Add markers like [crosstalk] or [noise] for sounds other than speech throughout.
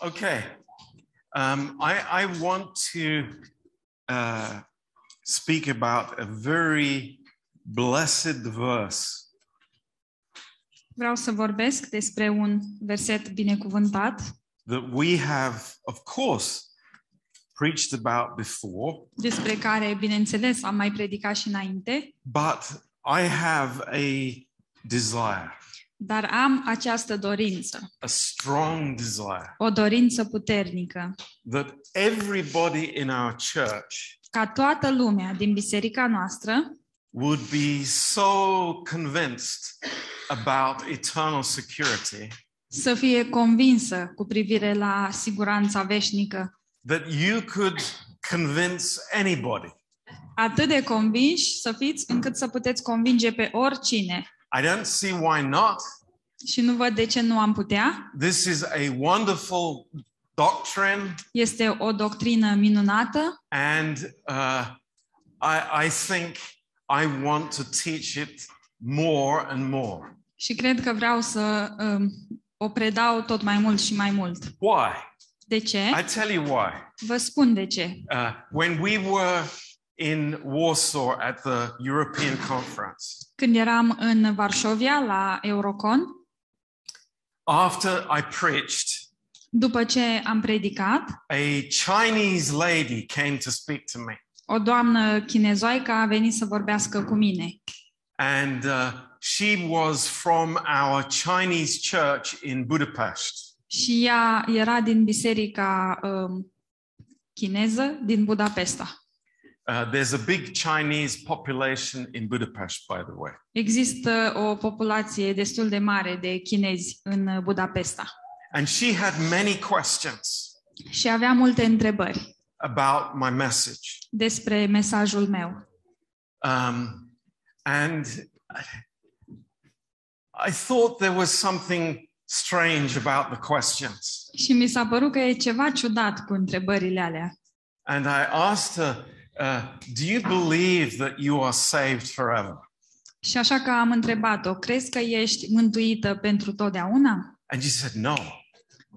Okay. Um, I, I want to uh, speak about a very blessed verse. Vreau să vorbesc despre un verset binecuvântat. That we have, of course, preached about before, despre care, bineînțeles, am mai predicat și înainte, but I have a desire, dar am această dorință, a strong desire, o dorință puternică, that everybody in our church ca toată lumea din biserica noastră would be so convinced about eternal security să fie convinsă cu privire la siguranța veșnică, that you could convince anybody. atât de convinși să fiți încât să puteți convinge pe oricine. I don't see why not. Și nu văd de ce nu am putea. This is a wonderful doctrine, Este o doctrină minunată and uh, I, I think I want to teach it more and more. și cred că vreau să um, o predau tot mai mult și mai mult. Why? De ce? I tell you why. Vă spun de ce. Uh, when we were in Warsaw at the European Conference, Când eram în Varșovia la Eurocon, after I preached, după ce am predicat, a Chinese lady came to speak to me. o doamnă chinezoică a venit să vorbească cu mine. And uh, she was from our Chinese church in Budapest. Și ea era din biserica um, chineză din Budapesta. Uh, there's a big Chinese population in Budapest, by the way. Există o populație destul de mare de chinezi în Budapesta. And she had many questions Și avea multe întrebări about my message. despre mesajul meu. Um, and I thought there was something strange about the questions. Și mi s-a părut că e ceva ciudat cu întrebările alea. And I asked her, uh, Do you believe that you are saved forever? Și așa că am întrebat-o, crezi că ești mântuită pentru totdeauna? And she said, No.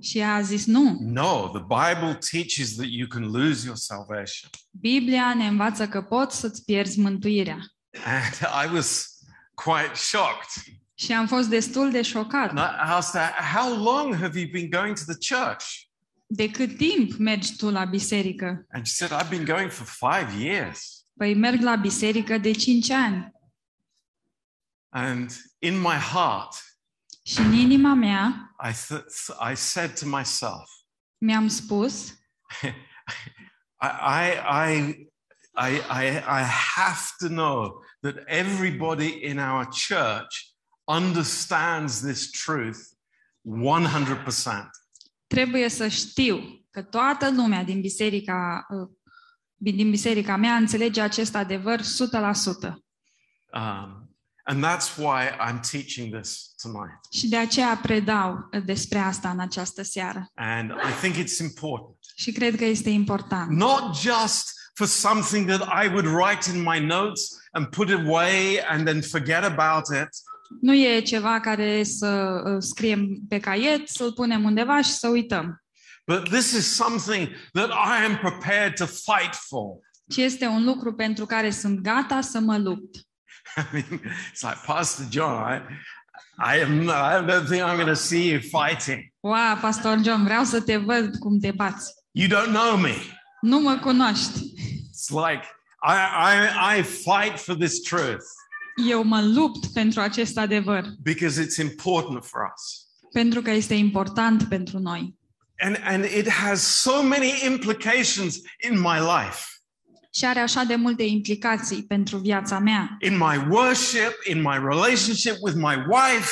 Și ea a zis nu. No, the Bible teaches that you can lose your salvation. Biblia ne învață că poți să-ți pierzi mântuirea. And I was quite shocked. Și am fost destul de șocat. And I asked her, How long have you been going to the church? De cât timp mergi tu la biserică? And she said, I've been going for five years. Păi merg la biserică de 5 ani. And in my heart, Și în inima mea I, th- I said to myself, mi-am spus, [laughs] I, I, I, I, I, I have to know that everybody in our church understands this truth 100%. Trebuie să știu că toată lumea din biserica, uh, din biserica mea înțelege acest adevăr 100%. Um, and that's why I'm teaching this tonight. Și de aceea predau uh, despre asta în această seară. And I think it's important. Și cred că este important. Not just for something that I would write in my notes and put away and then forget about it, Nu e ceva care să uh, scriem pe caiet, să-l punem undeva și să uităm. but this is something that I am prepared to fight for. Ci este un lucru pentru care sunt gata să mă lupt. [laughs] I mean, it's like Pastor John. I, I am. I don't think I'm going to see you fighting. Wow, Pastor John, vreau să te văd cum te bați. You don't know me. Nu mă cunoști. It's like I, I, I fight for this truth Eu mă lupt pentru acest adevăr, because it's important for us, pentru că este important pentru noi. and and it has so many implications in my life, Și are așa de multe implicații pentru viața mea. in my worship, in my relationship with my wife.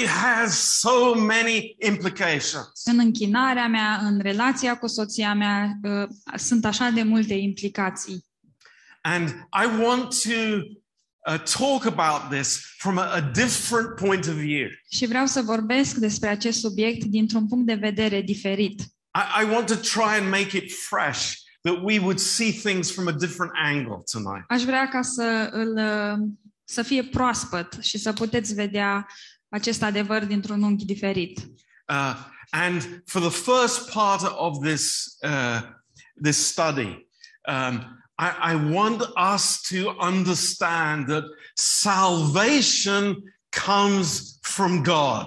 It has so many implications. În închinarea mea, în relația cu soția mea, uh, sunt așa de multe implicații. And I want to uh, talk about this from a, a different point of view. Și vreau să vorbesc despre acest subiect dintr-un punct de vedere diferit. I, I want to try and make it fresh, that we would see things from a different angle tonight. Aș vrea ca să îl uh, să fie proaspăt și să puteți vedea acest adevăr dintr-un unghi diferit. Uh, and for the first part of this, uh, this study, um, I, I want us to understand that salvation comes from God.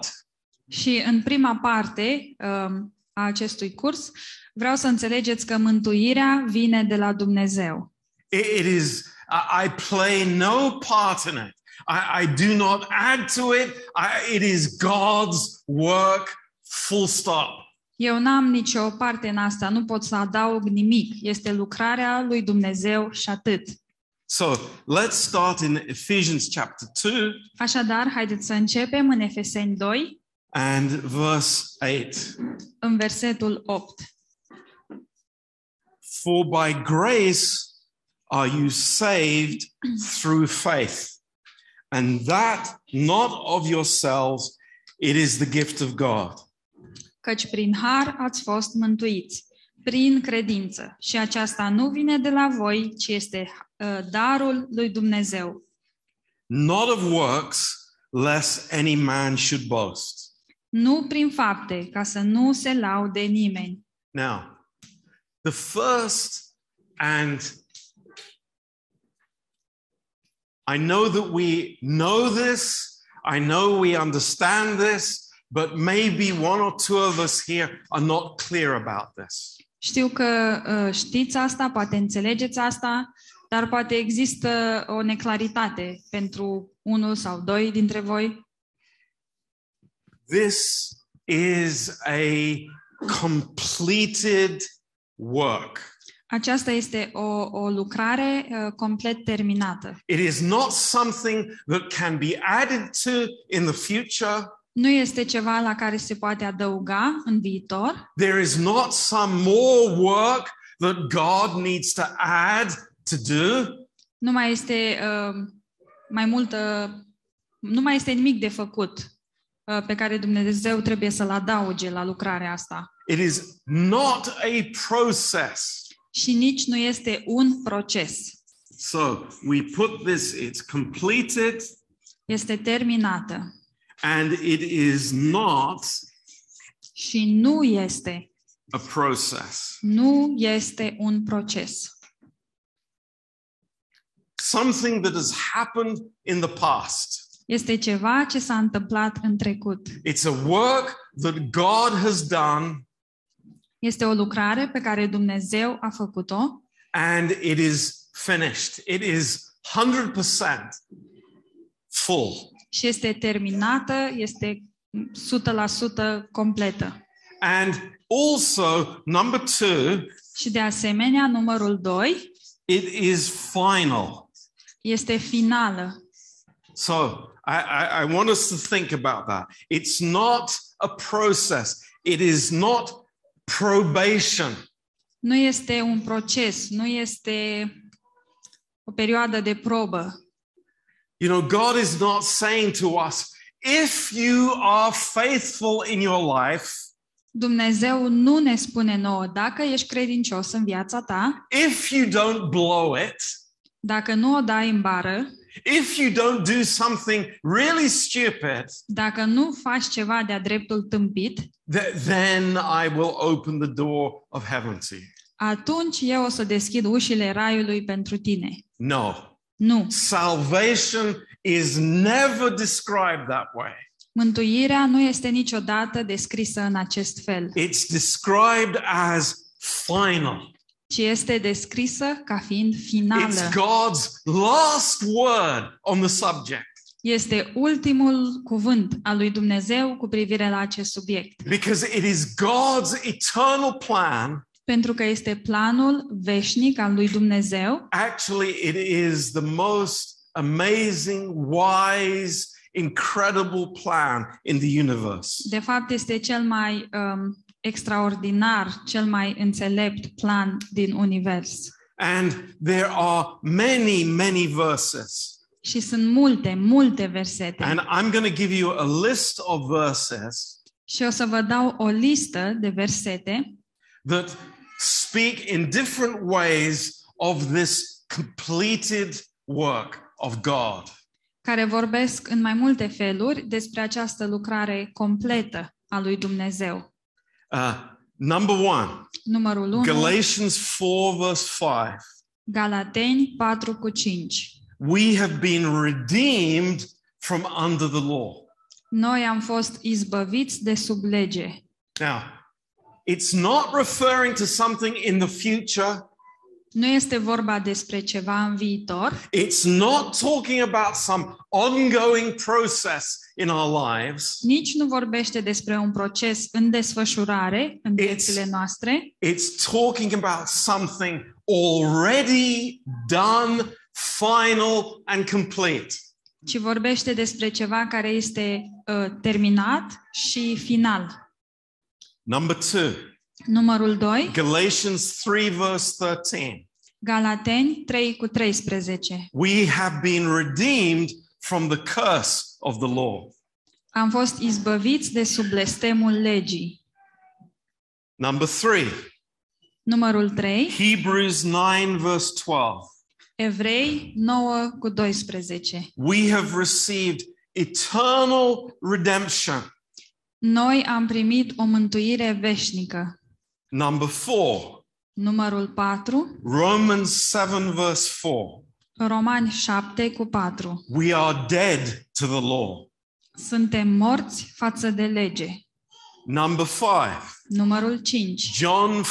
Și în prima parte um, a acestui curs, vreau să înțelegeți că mântuirea vine de la Dumnezeu. It, it is, I, I play no part in it. I, I do not add to it. I, it is God's work, full stop. Eu n-am nicio parte în asta, nu pot să adaug nimic. Este lucrarea lui Dumnezeu și atât. So let's start in Ephesians chapter 2 Așadar, haideți să începem în Efeseni 2, and verse 8. în versetul 8. For by grace are you saved through faith, and that not of yourselves, it is the gift of God. Căci prin har ați fost mântuiți, prin credință. Și aceasta nu vine de la voi, ci este uh, darul lui Dumnezeu. Not of works, lest any man should boast. Nu prin fapte, ca să nu se laude nimeni. Now, the first and I know that we know this, I know we understand this, but maybe one or two of us here are not clear about this. Știu că uh, știți asta, poate înțelegeți asta, dar poate există o neclaritate pentru unul sau doi dintre voi. This is a completed work. Aceasta este o, o lucrare uh, complet terminată. It is not something that can be added to in the future. Nu este ceva la care se poate adăuga în viitor. There is not some more work that God needs to add to do. Nu mai este uh, mai multă, nu mai este nimic de făcut uh, pe care Dumnezeu trebuie să-l adauge la lucrarea asta. It is not a process. Și nici nu este un proces. So we put this, it's completed Este terminată and it is not și nu este, a process. nu este un proces. Something that has happened in the past. Este ceva ce s-a întâmplat în trecut. It's a work that God has done Este o lucrare pe care Dumnezeu a făcut-o and it is finished. It is 100% full. Și este terminată, este 100% completă. And also, number two, Și de asemenea, numărul 2 it is final. este finală. So I, I, I want us to think about that. It's not a process, it is not probation. Nu este un proces, nu este o perioadă de probă. You know, God is not saying to us, if you are faithful in your life, Dumnezeu nu ne spune nouă dacă ești credincios în viața ta, if you don't blow it, dacă nu o dai în bară, if you don't do something really stupid, dacă nu faci ceva de-a dreptul tâmpit, th- then I will open the door of heaven to you. atunci eu o să deschid ușile raiului pentru tine. No. Nu. Salvation is never described that way. Mântuirea nu este niciodată descrisă în acest fel, It's described as final. ci este descrisă ca fiind finală. It's God's last word on the subject Este ultimul cuvânt al lui Dumnezeu cu privire la acest subiect, because it is God's eternal plan. Pentru că este planul veșnic al lui Dumnezeu Actually, it is the most amazing, wise, incredible plan in the universe. De fapt, este cel mai um, extraordinar, cel mai înțelept plan din univers. And there are many, many verses. Și sunt multe, multe versete. And I'm going to give you a list of verses Și o să vă dau o listă de versete that speak in different ways of this completed work of God. care vorbesc în mai multe feluri despre această lucrare completă a lui Dumnezeu. Uh, number one, Numărul 1, Galatians 4, verse 5. Galateni 4 cu 5. We have been redeemed from under the law. Noi am fost izbăviți de sub lege. Now, it's not referring to something in the future. Nu este vorba despre ceva în viitor, It's not talking about some ongoing process in our lives. nici nu vorbește despre un proces în desfășurare în viețile noastre, It's talking about something already done, final, and complete. ci vorbește despre ceva care este uh, terminat și final. Number two, Numărul 2, Galatians 3, verse 13. Galateni 3 cu 13. We have been redeemed from the curse of the law. Am fost izbăviți de sub blestemul legii. Number three, Numărul 3, Hebrews 9, verse 12. Evrei 9 cu 12. We have received eternal redemption. Noi am primit o mântuire veșnică. Number four, Numărul 4, Romans 7, verse 4. Romani 7 cu 4. We are dead to the law. Suntem morți față de lege. Number five, Numărul 5, John 5,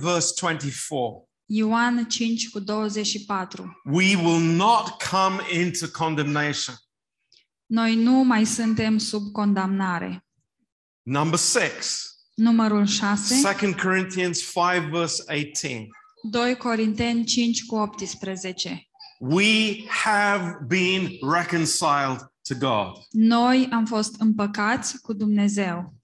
verse 24. Ioan 5 cu 24. We will not come into condemnation. Noi nu mai suntem sub condamnare. Number six, Numărul 6, 2 Corinthians 5, verse 18. 2 Corinteni 5 cu 18. We have been reconciled to God. Noi am fost împăcați cu Dumnezeu.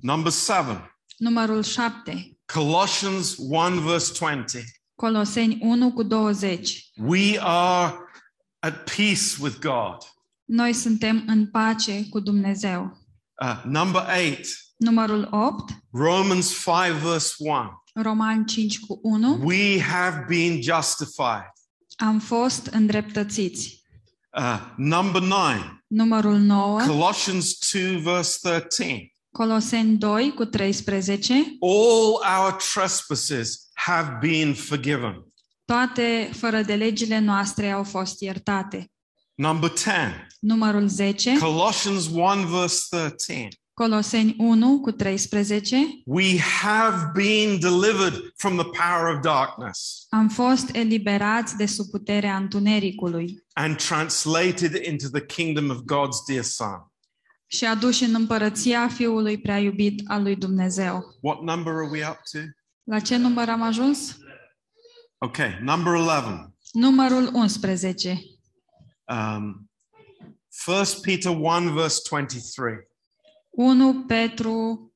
Number seven, Numărul 7, Colossians 1, verse 20. Coloseni 1 cu 20. We are at peace with God. Noi suntem în pace cu Dumnezeu. Uh, number eight, Numărul 8, Romans 5, verse 1. Romani 5 cu 1. We have been justified. Am fost îndreptățiți. Uh, number nine, Numărul 9, Colossians 2, verse 13. Coloseni 2 cu 13. All our trespasses have been forgiven. Toate fără de legile noastre au fost iertate. Number 10, Numărul 10, Colossians 1, verse 13. Coloseni 1 cu 13. We have been delivered from the power of darkness Am fost eliberați de sub puterea întunericului and translated into the kingdom of God's dear Son. și aduși în împărăția Fiului prea iubit al lui Dumnezeu. What number are we up to? La ce număr am ajuns? Okay, number 11. Numărul 11. Um, 1 Peter 1, verse 23. 1 Petru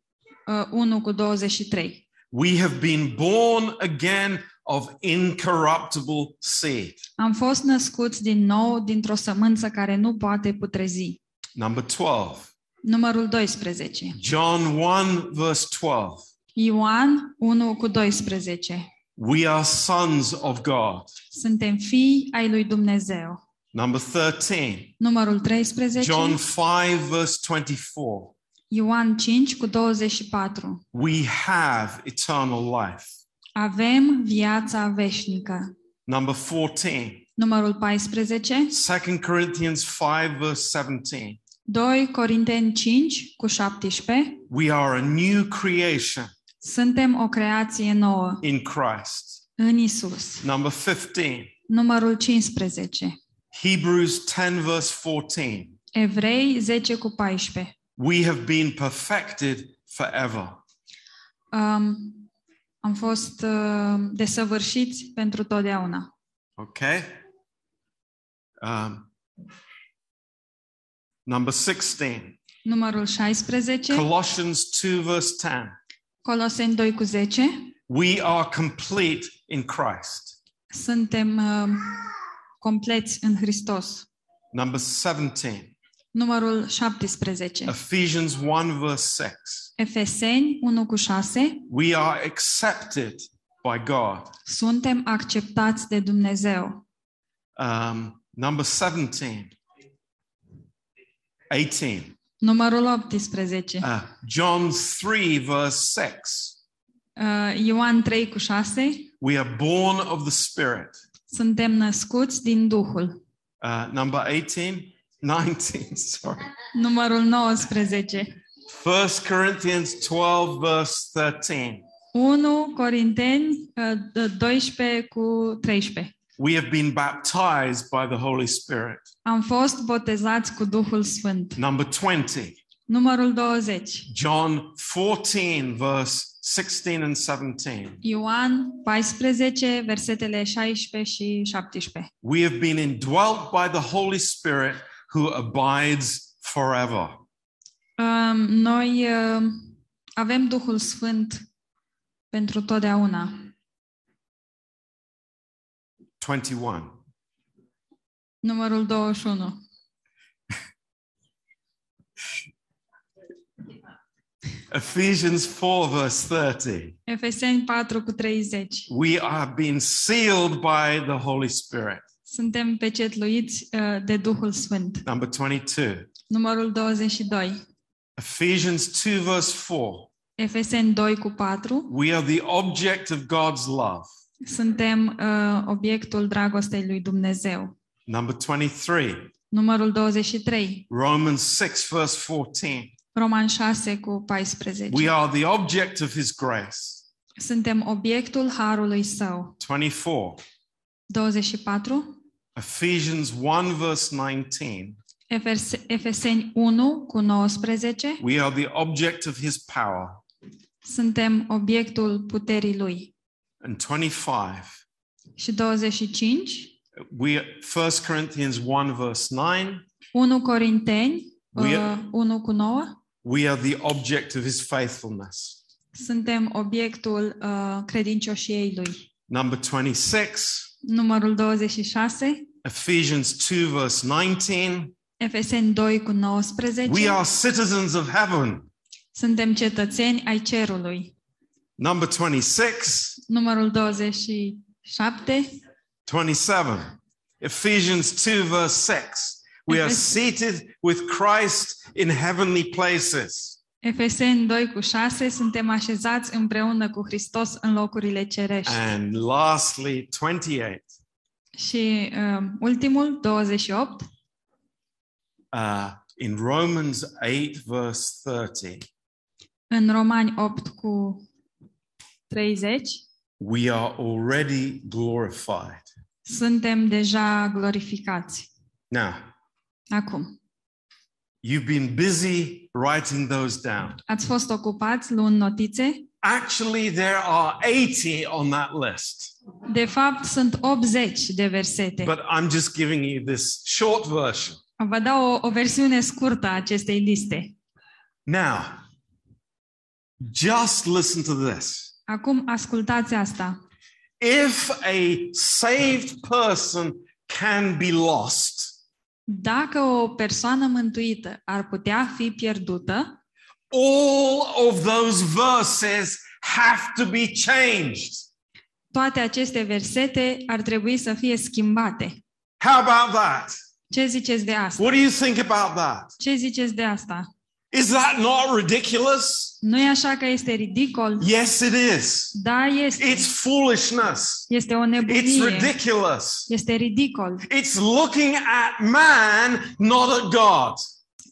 uh, 1 cu 23. We have been born again of incorruptible seed. Am fost născuți din nou dintr-o sămânță care nu poate putrezi. Number 12. Numărul 12. John 1, verse 12. Ioan 1 cu 12. We are sons of God. Suntem fii ai lui Dumnezeu. Number 13. Numărul 13. John 5, verse 24. Ioan 5 cu 24. We have eternal life. Avem viața veșnică. Number 14. Numărul 14. 2 Corinthians 5, verse 17. 2 Corinteni 5 cu 17. We are a new creation Suntem o creație nouă in Christ. în Isus. Number 15. Numărul 15. Hebrews 10, verse 14. Evrei 10 cu 14. We have been perfected forever. Um, am fost uh, desăvârșiți pentru totdeauna. Okay? Um, number 16. Numărul 16. Colossians 2, verse 10. Coloseni 2 cu 10. We are complete in Christ. Suntem uh, compleți în Hristos. Number 17. Numărul 17. Ephesians 1, verse 6. Efeseni 1 cu 6. We are accepted by God. Suntem acceptați de Dumnezeu. Um, number 17. 18. Numărul 18. Uh, John 3, verse 6. Uh, Ioan 3 cu 6. We are born of the Spirit. Suntem născuți din Duhul. Uh, number 18, 19, [laughs] sorry. Numărul 19. 1 Corinthians 12, verse 13. 1 Corinteni uh, 12 cu 13. We have been baptized by the Holy Spirit. Am fost botezați cu Duhul Sfânt. Number 20, Numărul 20. John 14, verse 16 and 17. Ioan 14, versetele 16 și 17. We have been indwelt by the Holy Spirit who abides forever. Um, noi uh, avem Duhul Sfânt pentru totdeauna. 21. Numărul 21. Ephesians 4, verse 30. Efeseni 4 cu 30. We are being sealed by the Holy Spirit. Suntem pecetluiți uh, de Duhul Sfânt. Number 22. Numărul 22. Ephesians 2, verse 4. Efeseni 2 cu 4. We are the object of God's love. Suntem uh, obiectul dragostei lui Dumnezeu. Number 23. Numărul 23. Romans 6, verse 14. Roman 6 cu 14. We are the object of His grace. Suntem obiectul harului său. 24. 24. Ephesians 1, verse 19. Efes- Efeseni 1 cu 19. We are the object of His power. Suntem obiectul puterii lui. And 25. Și 25. We 1 Corinthians 1, verse 9. 1 Corinteni We uh, are- 1 cu 9. We are the object of His faithfulness. Suntem obiectul uh, credincioșiei lui. Number 26. Numărul 26. Ephesians 2, verse 19. Efeseni 2 cu 19. We are citizens of heaven. Suntem cetățeni ai cerului. Number 26. Numărul 27. 27. Ephesians 2, verse 6. We are Ephes- seated with Christ in heavenly places. Efeseni 2 cu 6. Suntem așezați împreună cu Hristos în locurile cerești. And lastly, 28. Și uh, ultimul, 28. Uh, in Romans 8, verse 30, În Romani 8 cu 30. we are already glorified. Suntem deja glorificați. Now, Acum, you've been busy writing those down. ați fost ocupați luând notițe? Actually, there are 80 on that list, De fapt, sunt 80 de versete. but I'm just giving you this short version. Vă dau o, o versiune scurtă a acestei liste. Now, just listen to this. Acum, ascultați asta. If a saved person can be lost, Dacă o persoană mântuită ar putea fi pierdută, all of those verses have to be changed. toate aceste versete ar trebui să fie schimbate. How about that? Ce ziceți de asta? What do you think about that? Ce ziceți de asta? Is that not ridiculous? Nu e așa că este ridicol? Yes, it is. Da, este. It's foolishness. Este o It's ridiculous. Este ridicol. It's looking at man, not at God.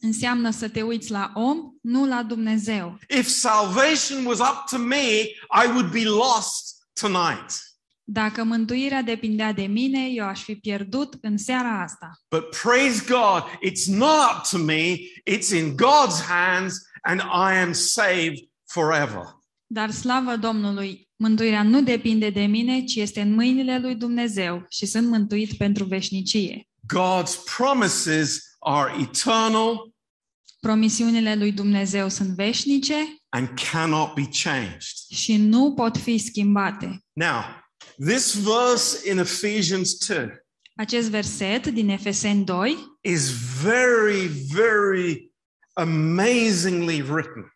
Înseamnă să te uiți la om, nu la Dumnezeu. If salvation was up to me, I would be lost tonight. Dacă mântuirea depindea de mine, eu aș fi pierdut în seara asta. But praise God, it's not up to me, it's in God's hands, and I am saved forever. Dar slavă Domnului, mântuirea nu depinde de mine, ci este în mâinile lui Dumnezeu și sunt mântuit pentru veșnicie. God's promises are eternal Promisiunile lui Dumnezeu sunt veșnice and cannot be changed. și nu pot fi schimbate. Now, this verse in Ephesians 2 Acest verset din Efeseni 2 is very, very amazingly written.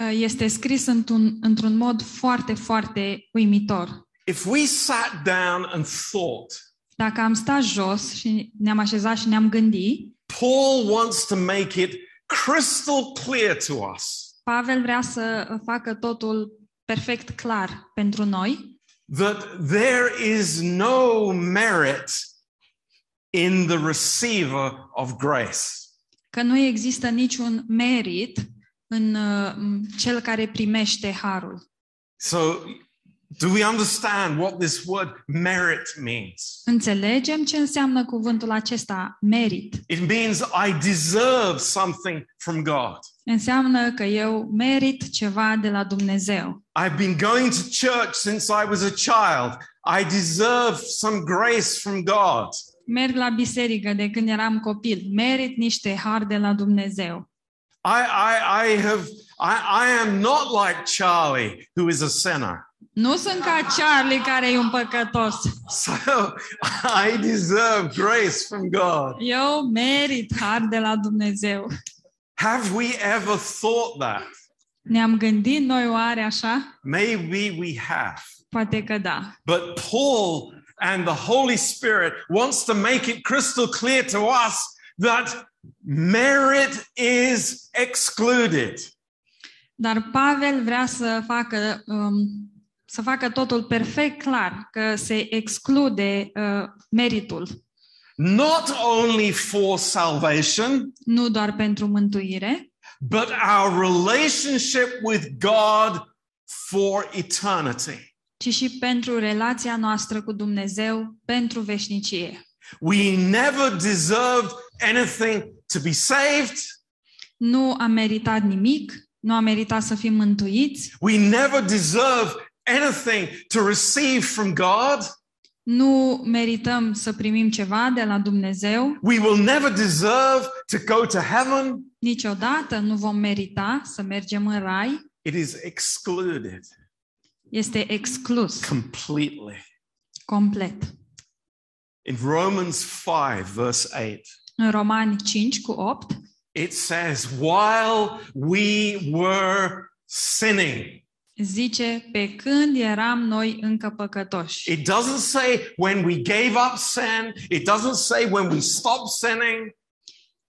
uh, este scris într-un, într-un mod foarte, foarte uimitor. If we sat down and thought, Dacă am stat jos și ne-am așezat și ne-am gândit, Paul wants to make it crystal clear to us Pavel vrea să facă totul perfect clar pentru noi, that there is no merit in the receiver of grace. că nu există niciun merit în uh, cel care primește harul. So, do we understand what this word merit means? Înțelegem ce înseamnă cuvântul acesta, merit. It means I deserve something from God. Înseamnă că eu merit ceva de la Dumnezeu. I've been going to church since I was a child. I deserve some grace from God. Merg la biserică de când eram copil. Merit niște har de la Dumnezeu. I, I, I have I, I am not like Charlie, who is a sinner. Nu sunt ca Charlie care e un păcătos. So [laughs] I deserve grace from God. Eu merit har de la Dumnezeu. Have we ever thought that? Ne-am gândit noi oare așa? Maybe we have. Poate că da. But Paul and the Holy Spirit wants to make it crystal clear to us that merit is excluded. Dar Pavel vrea să facă um, să facă totul perfect clar, că se exclude uh, meritul. Not only for salvation, Nu doar pentru mântuire, but our relationship with God for eternity. ci și pentru relația noastră cu Dumnezeu pentru veșnicie. We never deserved anything to be saved. Nu am meritat nimic, nu am meritat să fim mântuiți, We never deserve anything to receive from God. nu merităm să primim ceva de la Dumnezeu, We will never deserve to go to heaven. niciodată nu vom merita să mergem în rai, It is excluded este exclus completely. complet. In Romans 5, verse 8, În Romani 5 cu 8 it says, While we were sinning, zice, pe când eram noi încă păcătoși. it doesn't say when we gave up sin, it doesn't say when we stopped sinning.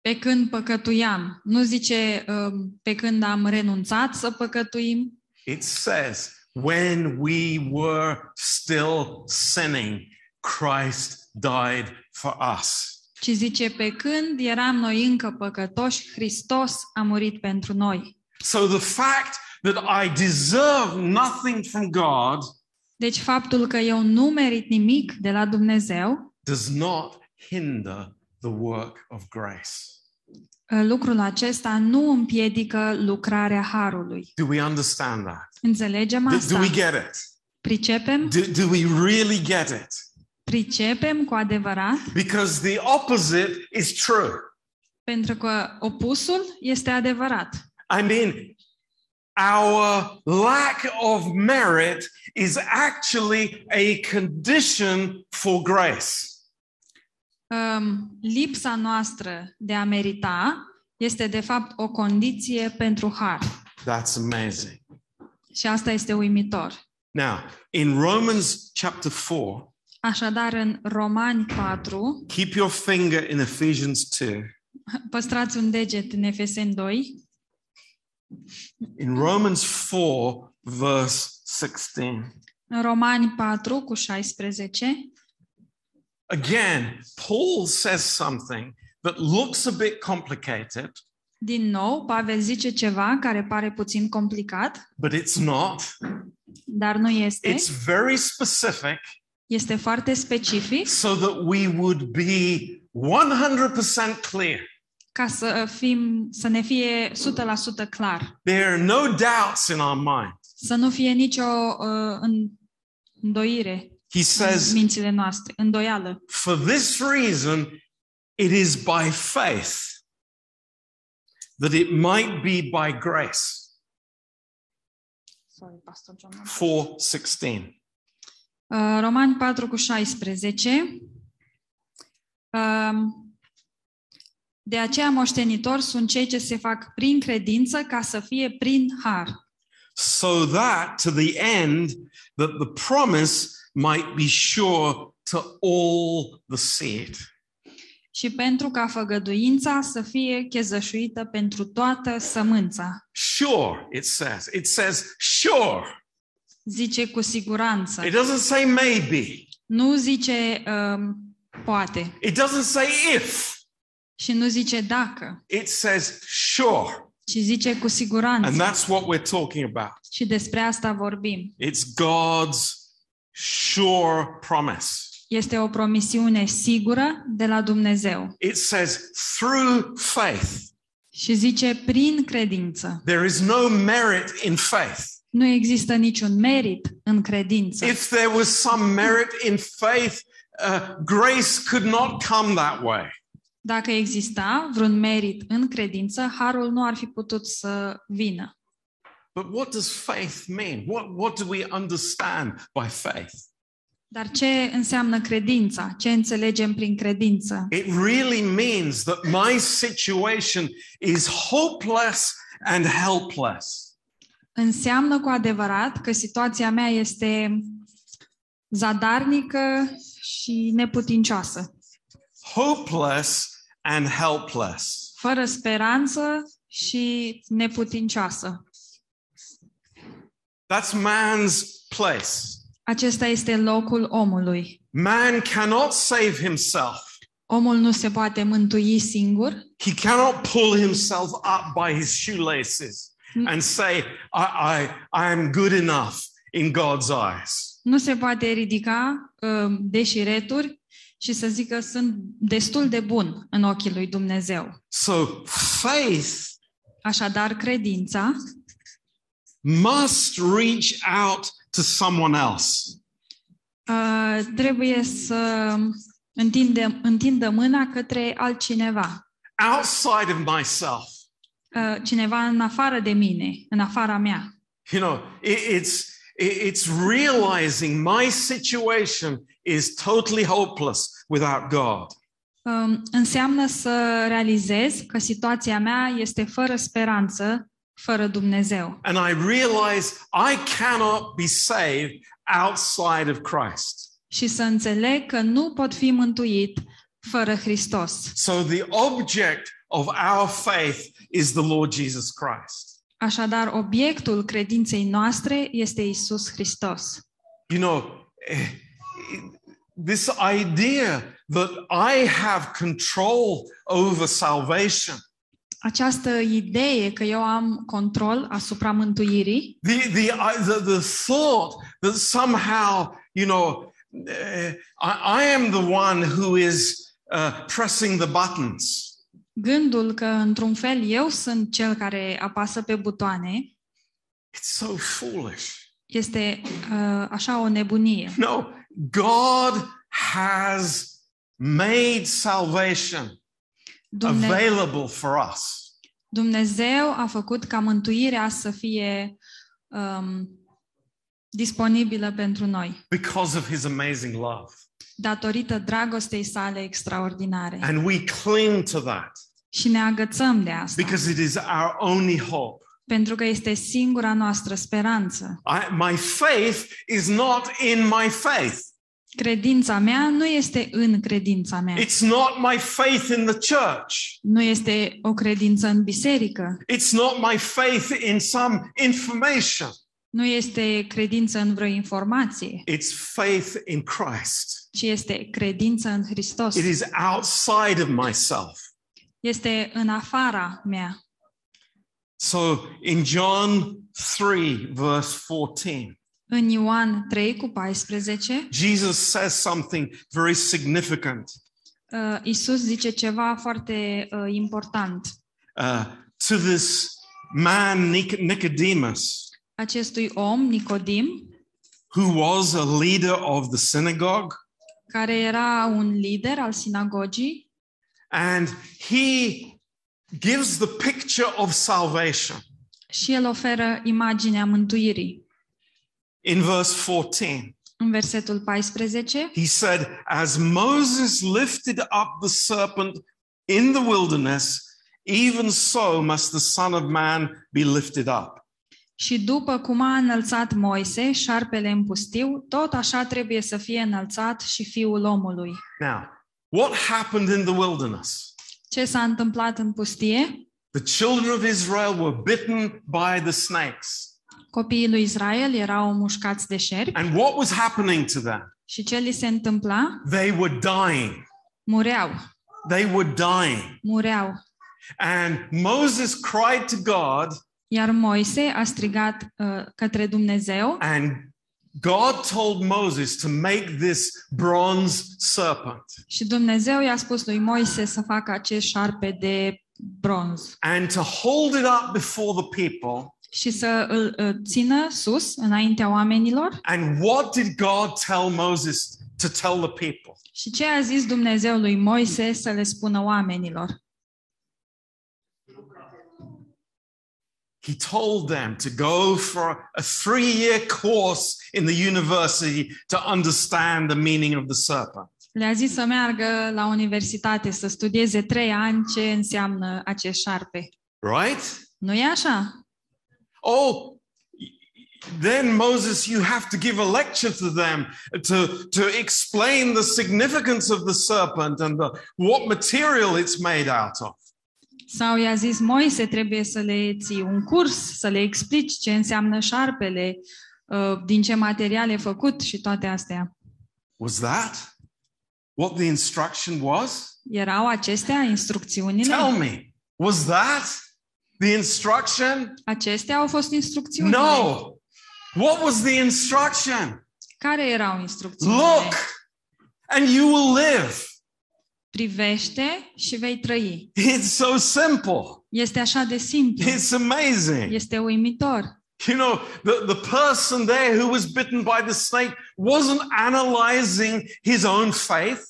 Pe când păcătuiam. Nu zice um, pe când am renunțat să păcătuim, It says, when we were still sinning, Christ died for us. ci zice pe când eram noi încă păcătoși, Hristos a murit pentru noi. So the fact that I deserve nothing from God Deci faptul că eu nu merit nimic de la Dumnezeu, does not hinder the work of grace. lucrul acesta nu împiedică lucrarea Harului. Do we understand that? Înțelegem Do, do asta? we get it? Pricepem? Do, do we really get it? Pricepem cu adevărat? Because the opposite is true. Pentru că opusul este adevărat. I mean, our lack of merit is actually a condition for grace. Um, lipsa noastră de a merita este de fapt o condiție pentru har. That's amazing. Și asta este uimitor. Now, in Romans chapter 4, Așadar, în Romani 4, keep your finger in Ephesians 2. păstrați un deget în Efeseni 2, In Romans 4, verse 16. în Romani 4 cu 16, Again, Paul says something that looks a bit complicated, din nou, Pavel zice ceva care pare puțin complicat, but it's not. dar nu este. It's very specific Este foarte specific so that we would be 100% clear. Ca să, fim, să ne fie 100% clar. There are no doubts in our mind. Să nu fie nicio uh, în- îndoire He în says, mințile noastre, îndoială. For this reason, it is by faith that it might be by grace. Sorry, Pastor John. 416. Uh, Romani 4 cu 16. Um, De aceea moștenitori sunt cei ce se fac prin credință ca să fie prin har. so that to the end that the promise might be sure to all the seed. și pentru ca făgăduința să fie chezășuită pentru toată sămânța. Sure, it says. It says sure. Zice cu siguranță. It doesn't say maybe. Nu zice um, poate It doesn't say if. Și nu zice dacă, It says sure. ci zice cu And siguranță. that's what we're talking about. Și despre asta vorbim. It's God's sure promise. Este o promisiune sigură de la Dumnezeu. It says through faith. Și zice prin credință. There is no merit in faith. Nu există niciun merit în credință. If there was some merit in faith, uh, grace could not come that way. Dacă exista vreun merit în credință, harul nu ar fi putut să vină. But what does faith mean? What, what do we understand by faith? Dar ce înseamnă credința? Ce înțelegem prin credință? It really means that my situation is hopeless and helpless. Înseamnă cu adevărat că situația mea este zadarnică și neputincioasă, Hopeless and helpless. fără speranță și neputincioasă. That's man's place. Acesta este locul omului. Man cannot save himself. Omul nu se poate mântui singur, He cannot pull himself up by his shoelaces and say, I, I, I am good enough in God's eyes. nu se poate ridica uh, de șireturi și să zică sunt destul de bun în ochii lui Dumnezeu. So faith Așadar, credința must reach out to someone else. uh, trebuie să întinde, întindă mâna către altcineva. outside of myself. Uh, cineva în afară de mine, în afara mea. You know, it, it's it- it's realizing my situation is totally hopeless without God. Um, înseamnă să realizez că situația mea este fără speranță, fără Dumnezeu. And I realize I cannot be saved outside of Christ. Și să înțeleg că nu pot fi mântuit fără Hristos. So the object of our faith is the Lord Jesus Christ. Așadar, obiectul credinței noastre este Isus Hristos. You know, eh, this idea that I have control over salvation. Această idee că eu am control asupra mântuirii, the the I- the, the thought that somehow you know uh, I, I am the one who is uh, pressing the buttons. Gândul că într-un fel eu sunt cel care apasă pe butoane, it's so foolish. este uh, așa o nebunie. no god has made salvation Dumne- available for us. Dumnezeu a făcut ca mântuirea să fie um, disponibilă pentru noi, because of his amazing love. datorită dragostei sale extraordinare. and we cling to that Și ne agățăm de asta, because it is our only hope pentru că este singura noastră speranță. I, my faith is not in my faith Credința mea nu este în credința mea. It's not my faith in the church. Nu este o credință în biserică. It's not my faith in some information. Nu este credință în vreo informație, It's faith in Christ. ci este credință în Hristos. It is outside of myself. Este în afara mea. So in John 3, verse 14, În Ioan 3 cu 14, Jesus says something very significant uh, Isus zice ceva foarte uh, important uh, to this man, Nic- Nicodemus, acestui om, Nicodim, who was a leader of the synagogue. care era un lider al sinagogii And he gives the picture of salvation și el oferă imaginea mântuirii. in verse 14. În versetul 14, He said, As Moses lifted up the serpent in the wilderness, even so must the Son of Man be lifted up. Și după cum a înălțat Moise șarpele în pustiu, tot așa trebuie să fie înălțat și fiul omului. Now, What happened in the wilderness? Ce s-a întâmplat în pustie? The children of Israel were bitten by the snakes. Copiii lui Israel erau mușcați de șerpi And what was happening to them? și ce li se întâmpla? They were dying. Mureau, They were dying. mureau. And Moses cried to God, Iar Moise a strigat uh, către Dumnezeu and God told Moses to make this bronze serpent și Dumnezeu i-a spus lui Moise să facă acest șarpe de bronz and to hold it up before the people. și să îl uh, țină sus înaintea oamenilor. And what did God tell Moses to tell the people? Și ce a zis Dumnezeu lui Moise să le spună oamenilor? He told them to go for a three year course in the university to understand the meaning of the serpent. Le-a zis să meargă la universitate, să studieze trei ani ce înseamnă acest șarpe. Right? Nu e așa? Oh, then Moses, you have to give a lecture to them to, to explain the significance of the serpent and the, what material it's made out of. Sau i-a zis Moise, trebuie să le ții un curs, să le explici ce înseamnă șarpele, uh, din ce material e făcut și toate astea. Was that what the instruction was? Erau acestea instrucțiunile? Tell me, was that the instruction? Acestea au fost instrucțiunile. No. What was the instruction? Care erau instrucțiunile? Look, and you will live. Privește și vei trăi. It's so simple. Este așa de simplu. It's amazing. Este uimitor. You know, the, the person there who was bitten by the snake wasn't analyzing his own faith.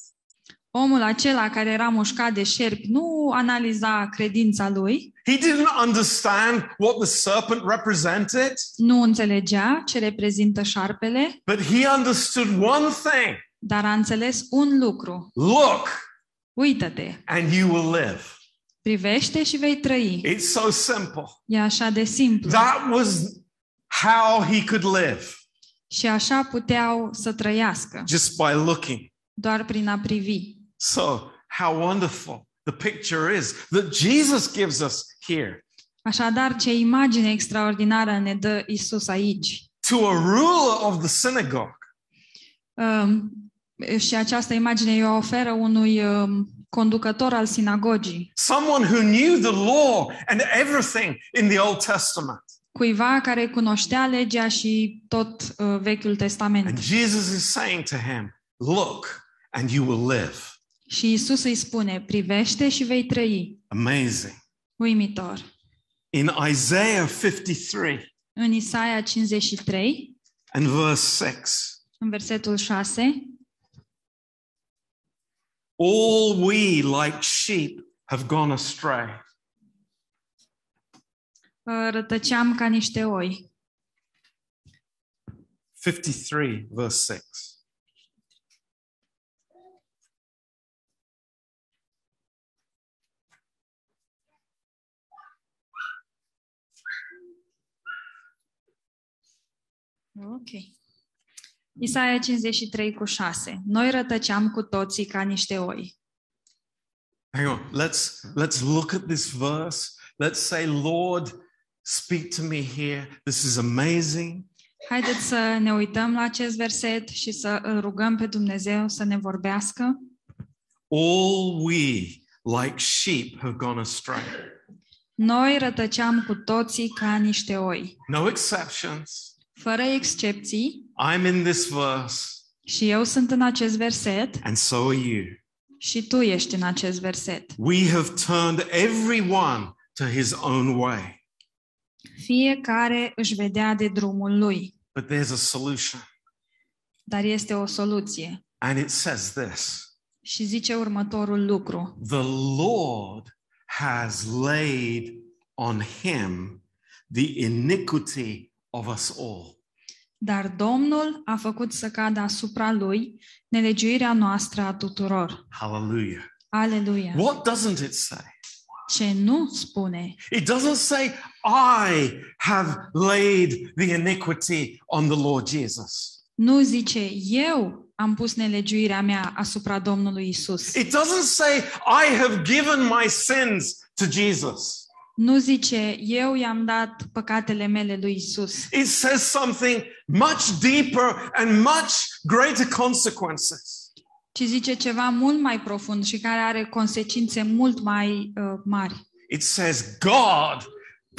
Omul acela care era mușcat de șerpi nu analiza credința lui, He didn't understand what the serpent represented, nu înțelegea ce reprezintă șarpele, but he understood one thing dar a înțeles un lucru. look, Uită-te, and you will live. privește și vei trăi. It's so simple. E așa de simplu. That was how he could live, Și așa puteau să trăiască, just by looking. doar prin a privi. So, how wonderful the picture is that Jesus gives us here. Așadar, ce imagine extraordinară ne dă Isus aici. To a ruler of the synagogue, Um, și această imagine o oferă unui um, conducător al sinagogii, someone who knew the law and everything in the Old Testament. cuiva care cunoștea legea și tot uh, Vechiul Testament. And Jesus is saying to him, Look, and you will live. Și Isus îi spune, privește și vei trăi. Amazing. Uimitor. In Isaiah 53 În Isaia 53, and verse 6, în versetul 6, all we like sheep have gone astray. rătăceam ca niște oi. 53, verse 6. Ok. Isaia 53 cu 6. Noi rătăceam cu toții ca niște oi. Hang on, let's let's look at this verse. Let's say, Lord, speak to me here. This is amazing. Haideți să ne uităm la acest verset și să îl rugăm pe Dumnezeu să ne vorbească. All we like sheep have gone astray. Noi rătăceam cu toții ca niște oi, No exceptions. Fără excepții, I'm in this verse, și eu sunt în acest verset and so are you. și tu ești în acest verset. We have turned everyone to his own way. Fiecare își vedea de drumul lui, But there's a solution. dar este o soluție. And it says this Și zice următorul lucru. The Lord has laid on him the iniquity of us all. Dar Domnul a făcut să cadă asupra lui nelegiuirea noastră a tuturor. Hallelujah. Aleluia! What doesn't it say? Ce nu spune? It doesn't say, I have laid the iniquity on the Lord Jesus. Nu zice, eu am pus nelegiuirea mea asupra Domnului Isus. It doesn't say, I have given my sins to Jesus. Nu zice, eu i-am dat păcatele mele lui Isus. It says something much deeper and much greater consequences. Ci zice ceva mult mai profund și care are consecințe mult mai uh, mari. It says, God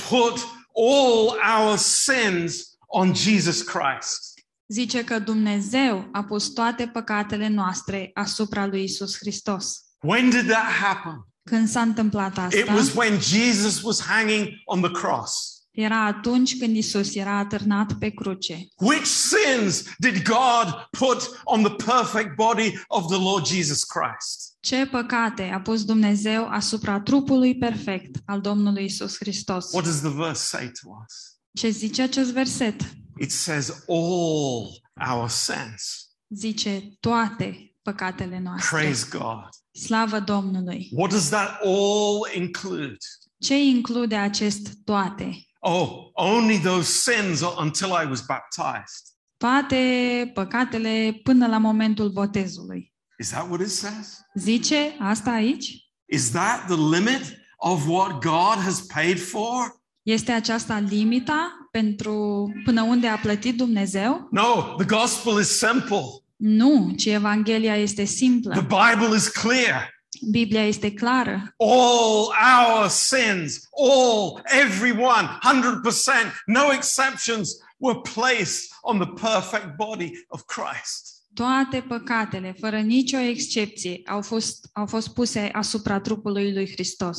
put all our sins on Jesus Christ. Zice că Dumnezeu a pus toate păcatele noastre asupra lui Isus Hristos. When did that happen? Când s-a întâmplat asta? It was when Jesus was hanging on the cross. Era atunci când Isus era atârnat pe cruce. Which sins did God put on the perfect body of the Lord Jesus Christ? Ce păcate a pus Dumnezeu asupra trupului perfect al Domnului Isus Hristos? What does the verse say to us? Ce zice acest verset? It says, All our sins. Zice toate păcatele noastre. Praise God. Slavă Domnului! What does that all include? Ce include acest toate? Oh, only those sins until I was baptized. Toate păcatele până la momentul botezului. Is that what it says? Zice asta aici? Is that the limit of what God has paid for? Este aceasta limita pentru până unde a plătit Dumnezeu? No, the gospel is simple. Nu, ci Evanghelia este The. Bible is clear. Biblia este clară. All our sins, all, everyone, 100%, no exceptions, were placed on the perfect body of Christ. Toate păcatele, fără nicio excepție, au fost, au fost puse asupra trupului lui Hristos.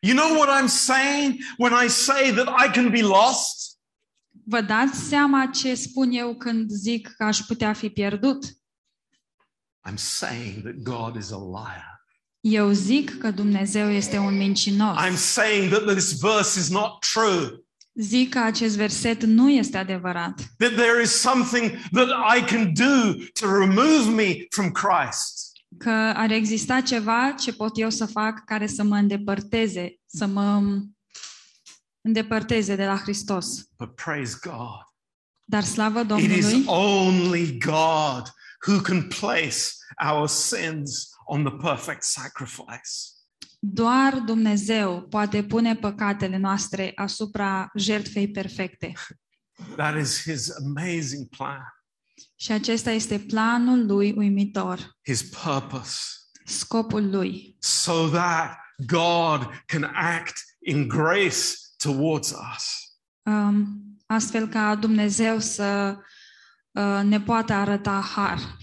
You know what I'm saying when I say that I can be lost? Vă dați seama ce spun eu când zic că aș putea fi pierdut? I'm saying that God is a liar. Eu zic că Dumnezeu este un mincinos. I'm saying that this verse is not true. Zic că acest verset nu este adevărat. That there is something that I can do to remove me from Christ. Că ar exista ceva ce pot eu să fac care să mă îndepărteze, să mă îndepărteze de la Hristos. But praise God. Dar slavă It is Domnului, only God who can place our sins on the perfect sacrifice. doar Dumnezeu poate pune păcatele noastre asupra jertfei perfecte. That is his amazing plan, Și acesta este planul lui uimitor, his purpose, scopul lui, so that God can act in grace towards us. um, astfel ca Dumnezeu să uh, ne poată arăta har.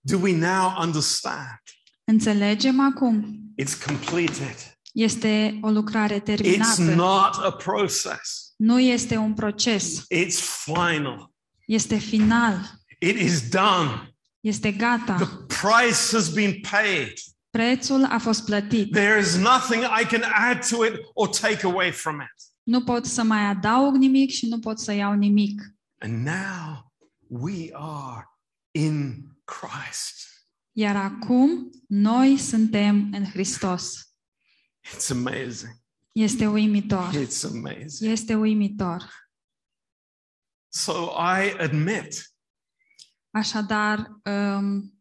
Do we now understand? Înțelegem acum? It's completed. Este o lucrare It's terminată. not a process. Nu este un proces. It's final. Este final. It is done. Este gata. The price has been paid. Prețul a fost plătit. There is nothing I can add to it or take away from it. Nu pot să mai adaug nimic și nu pot să iau nimic. And now we are in Christ. Iar acum noi suntem în Hristos. It's amazing. Este uimitor. It's amazing. Este uimitor. So I admit Așadar, um,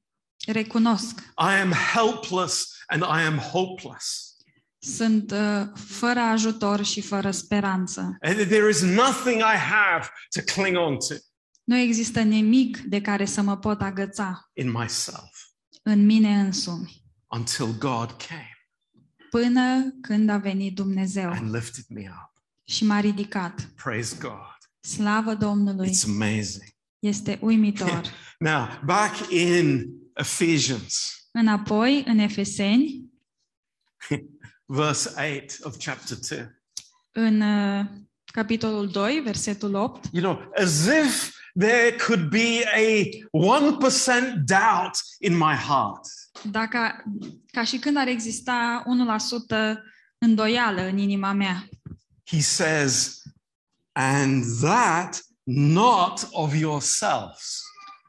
recunosc, I am helpless and I am hopeless. Sunt uh, fără ajutor și fără speranță. And there is nothing I have to cling on to Nu există nimic de care să mă pot agăța in myself în mine însumi, until God came până când a venit Dumnezeu and lifted me up. și m-a ridicat. Praise God. Slavă Domnului! It's amazing. Este uimitor. [laughs] Now, back in Ephesians, Înapoi, în Efeseni, [laughs] verse 8 of chapter 2. în uh, capitolul 2, versetul 8, You know, as if there could be a 1% doubt in my heart. dacă, ca și când ar exista 1% îndoială în inima mea. He says, and that not of yourselves.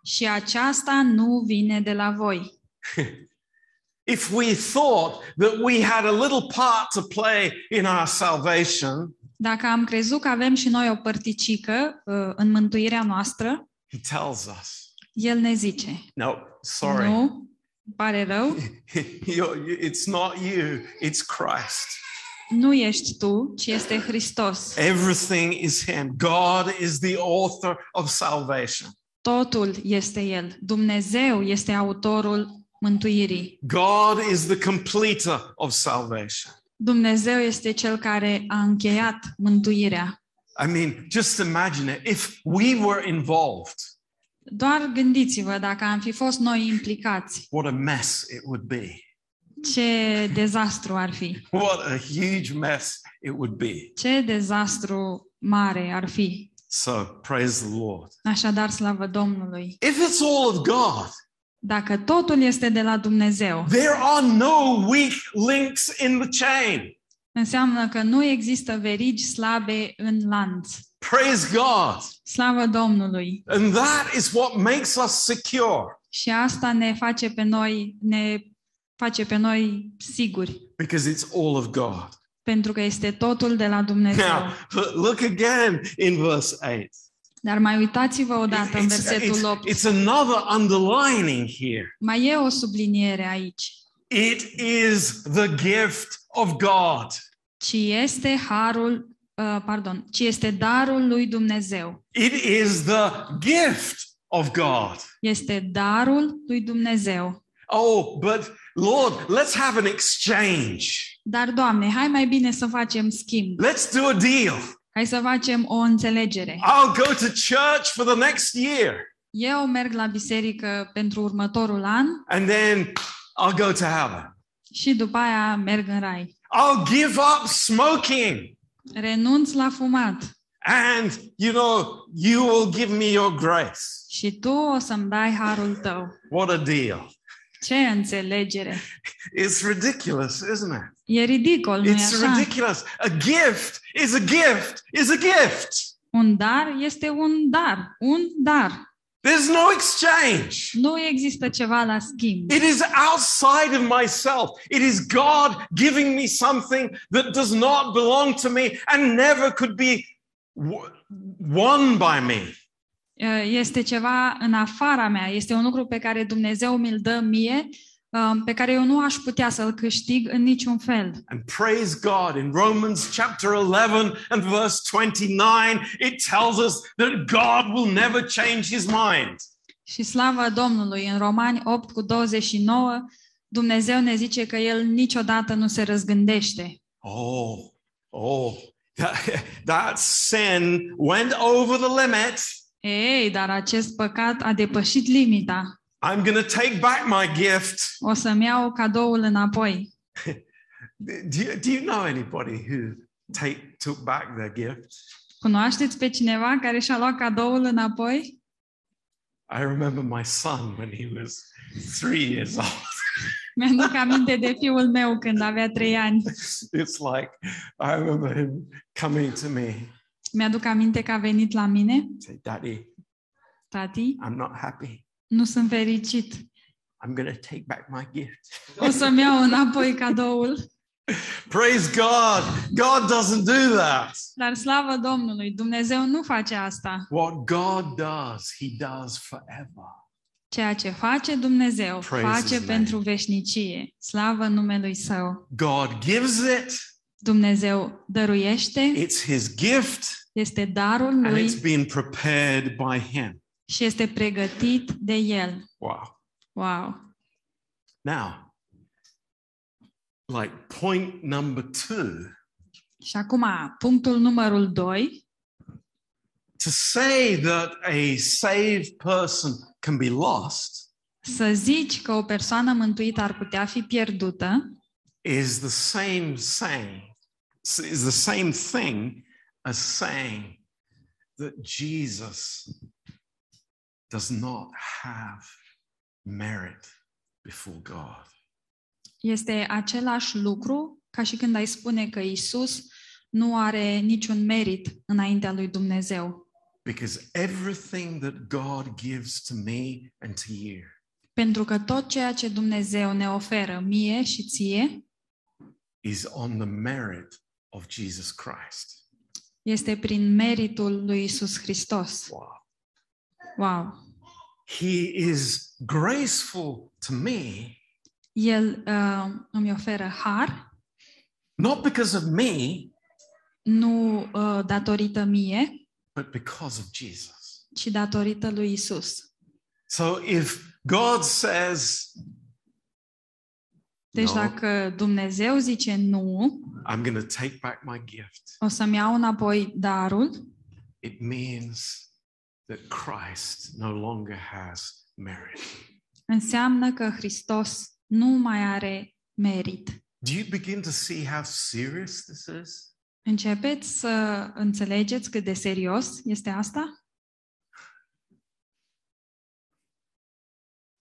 Și aceasta nu vine de la voi. [laughs] If we thought that we had a little part to play in our salvation, Dacă am crezut că avem și noi o părticică uh, în mântuirea noastră, he tells us El ne zice, No, sorry. nu, îmi pare rău, [laughs] You're- it's not you, it's Christ. nu ești tu, ci este Hristos. Everything is Him. God is the author of salvation. Totul este El. Dumnezeu este autorul mântuirii. God is the completer of salvation. Dumnezeu este Cel care a încheiat mântuirea. I mean, just imagine it. If we were involved, Doar gândiți-vă dacă am fi fost noi implicați, what a mess it would be. ce dezastru ar fi. What a huge mess it would be. Ce dezastru mare ar fi. So, praise the Lord. Așadar, slavă Domnului. If it's all of God, Dacă totul este de la Dumnezeu, there are no weak links in the chain. înseamnă că nu există verigi slabe în lanț. Praise God. Slavă Domnului! And that is what makes us secure Și asta ne face pe noi, ne face pe noi siguri, because it's all of God. pentru că este totul de la Dumnezeu. Now, look again in verse 8. Dar mai uitați-vă odată în It's, versetul it's- 8. it's another underlining here. Mai e o subliniere aici. It is the gift of God. Ci este harul, uh, pardon, ci este darul lui Dumnezeu. It is the gift of God. Este darul lui Dumnezeu. Oh, but Lord, let's have an exchange. Dar, Doamne, hai mai bine să facem schimb. Let's do a deal. Hai să facem o înțelegere. I'll go to church for the next year, Eu merg la biserică pentru următorul an and then I'll go to heaven. și după aia merg în rai. I'll give up smoking. Renunț la fumat And, you know, you will give me your grace. și tu o să-mi dai harul tău. What a deal. Ce înțelegere! It's ridiculous, isn't it? E ridicol, nu-i It's așa? ridiculous. A gift is a gift, is a gift. Un dar este un dar, un dar. There's no exchange. Nu există ceva la schimb. It is outside of myself. It is God giving me something that does not belong to me and never could be w- won by me. Este ceva în afara mea, este un lucru pe care Dumnezeu mi-l dă mie, um, pe care eu nu aș putea să-l câștig în niciun fel. And praise God in Romans chapter 11 and verse 29, it tells us that God will never change his mind. Și slavă Domnului, în Romani 8 cu 29, Dumnezeu ne zice că El niciodată nu se răzgândește. Oh, oh, that, that sin went over the limit. Ei, dar acest păcat a depășit limita. I'm going to take back my gift. O să-mi iau cadoul înapoi. [laughs] Do you, do you know anybody who take, took back their gift? Cunoașteți pe cineva care și-a luat cadoul înapoi? I remember my son when he was three years old. [laughs] Mi-aduc aminte de fiul meu când avea trei ani. [laughs] It's like, I remember him coming to me, Mi-aduc aminte că a venit la mine, say, Daddy, tati, I'm not happy. Nu sunt fericit. I'm going to take back my gift. O să-mi iau înapoi cadoul. Praise God. God doesn't do that. Dar slavă Domnului, Dumnezeu nu face asta. What God does, He does forever. Ceea ce face Dumnezeu, Praise face His name. pentru veșnicie. Slavă numelui Său. God gives it, Dumnezeu dăruiește, it's His gift, este darul and Lui it's been prepared by Him. Și este pregătit de El. Wow. Wow! Now, like point number two, Și acum, punctul numărul 2, to say that a saved person can be lost să zici că o persoană mântuită ar putea fi pierdută, is the same saying, is the same thing as saying that Jesus does not have merit before God. este același lucru ca și când ai spune că Isus nu are niciun merit înaintea lui Dumnezeu. Because everything that God gives to me and to you Pentru că tot ceea ce Dumnezeu ne oferă mie și ție is on the merit of Jesus Christ. este prin meritul lui Isus Hristos. Wow. Wow! He is graceful to me, El uh, îmi oferă har, not because of me, nu uh, datorită mie, but because of Jesus. ci datorită lui Isus. So if God says, Deci No. dacă Dumnezeu zice nu, I'm going to take back my gift, o să-mi iau înapoi darul, it means that Christ no longer has merit. înseamnă că Hristos nu mai are merit. Do you begin to see how serious this is? Începeți să înțelegeți cât de serios este asta?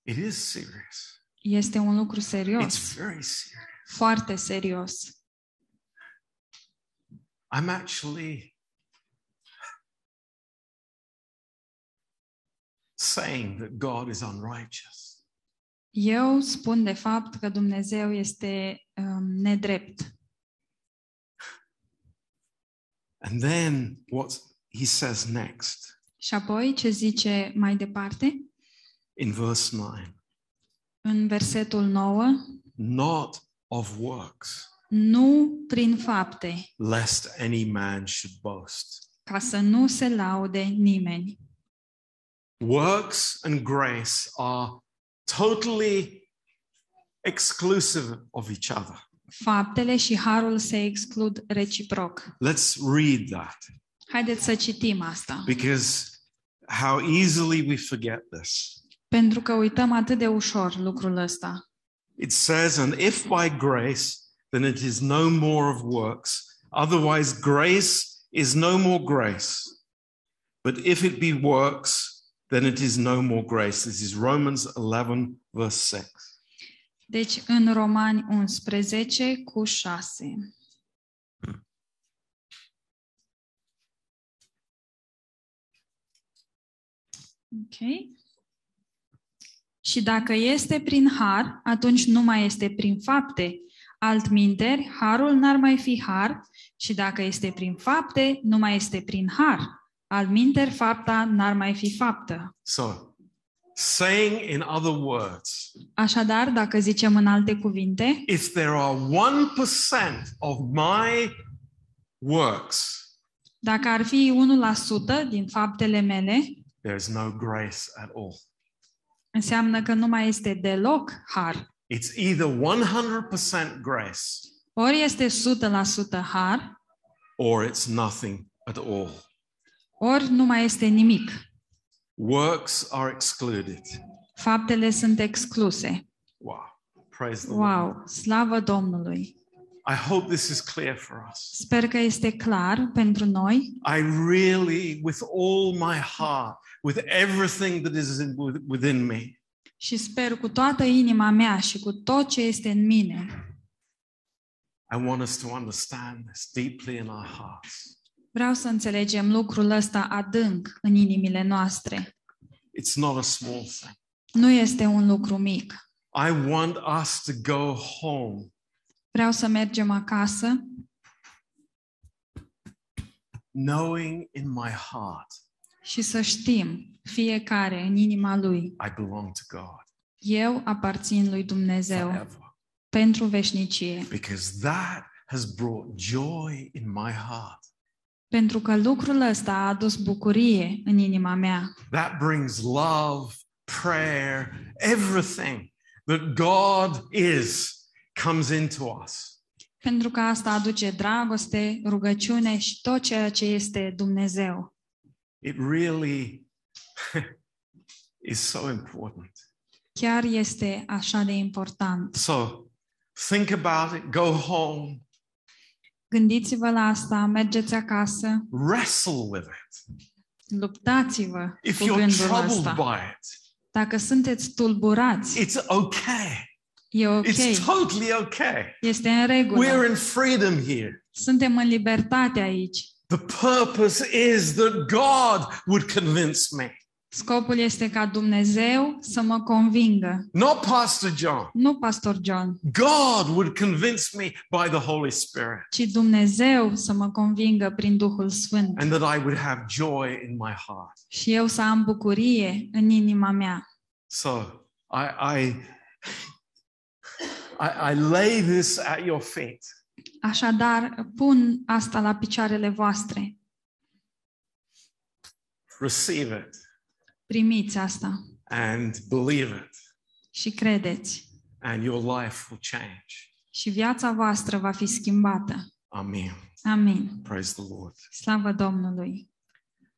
It is serious. Este un lucru It's serios, very serious. foarte serios. I'm actually saying that God is unrighteous. Eu spun de fapt că Dumnezeu este um, nedrept. And then what he says next Și apoi ce zice mai departe? in verse 9 În versetul 9, not of works, nu prin fapte, lest any man should boast. ca să nu se laude nimeni. Works and grace are totally exclusive of each other. Faptele și harul se exclud reciproc. Let's read that Haideți să citim asta, because how easily we forget this. pentru că uităm atât de ușor lucrul ăsta. It says, And if by grace, then it is no more of works. Otherwise, grace is no more grace. But if it be works, then it is no more grace. This is Romans 11, verse 6. Deci în Romani 11 cu 6. Ok. Și dacă este prin har, atunci nu mai este prin fapte. Altminteri, harul n-ar mai fi har și dacă este prin fapte, nu mai este prin har. Altminteri, fapta n-ar mai fi faptă. So, saying in other words, Așadar, dacă zicem în alte cuvinte, if there are 1% of my works, dacă ar fi 1% din faptele mele, there is no grace at all. înseamnă că nu mai este deloc har. It's either 100% grace Ori este 100% har, or it's nothing at all. Ori nu mai este nimic. Works are excluded. Faptele sunt excluse. Wow. Praise the Lord. Wow, slavă Domnului! I hope this is clear for us. Sper că este clar pentru noi I really, with all my heart, with everything that is in, within me, și sper cu toată inima mea și cu tot ce este în mine. I want us to understand this deeply in our hearts. Vreau să înțelegem lucrul ăsta adânc în inimile noastre. It's not a small thing. Nu este un lucru mic. I want us to go home Vreau să mergem acasă knowing in my heart și să știm fiecare în inima lui. I belong to God Eu aparțin lui Dumnezeu forever pentru veșnicie. because that has brought joy in my heart. Pentru că lucrul ăsta a adus bucurie în inima mea. That brings love, prayer, everything that God is comes into us. Pentru că asta aduce dragoste, rugăciune și tot ceea ce este Dumnezeu. It really [laughs] is so important. Chiar este așa de important. So think about it, go home, Gândiți-vă la asta, mergeți acasă, wrestle with it. luptați-vă If cu you're gândul troubled ăsta. by it, Dacă sunteți tulburați, it's okay. e ok, It's totally okay. este în regulă. We're in freedom here. Suntem în libertate aici. The purpose is that God would convince me. Scopul este ca Dumnezeu să mă convingă, Not Pastor John. nu pastor John, God would convince me by the Holy Spirit ci Dumnezeu să mă convingă prin Duhul Sfânt and that I would have joy in my heart. și eu să am bucurie în inima mea. So I, I, I, I lay this at your feet. Așadar, pun asta la picioarele voastre. Receive it Primiți asta and believe it, și credeți. and your life will change. Și viața voastră va fi schimbată. Amen. Amin. Praise the Lord. Slavă Domnului!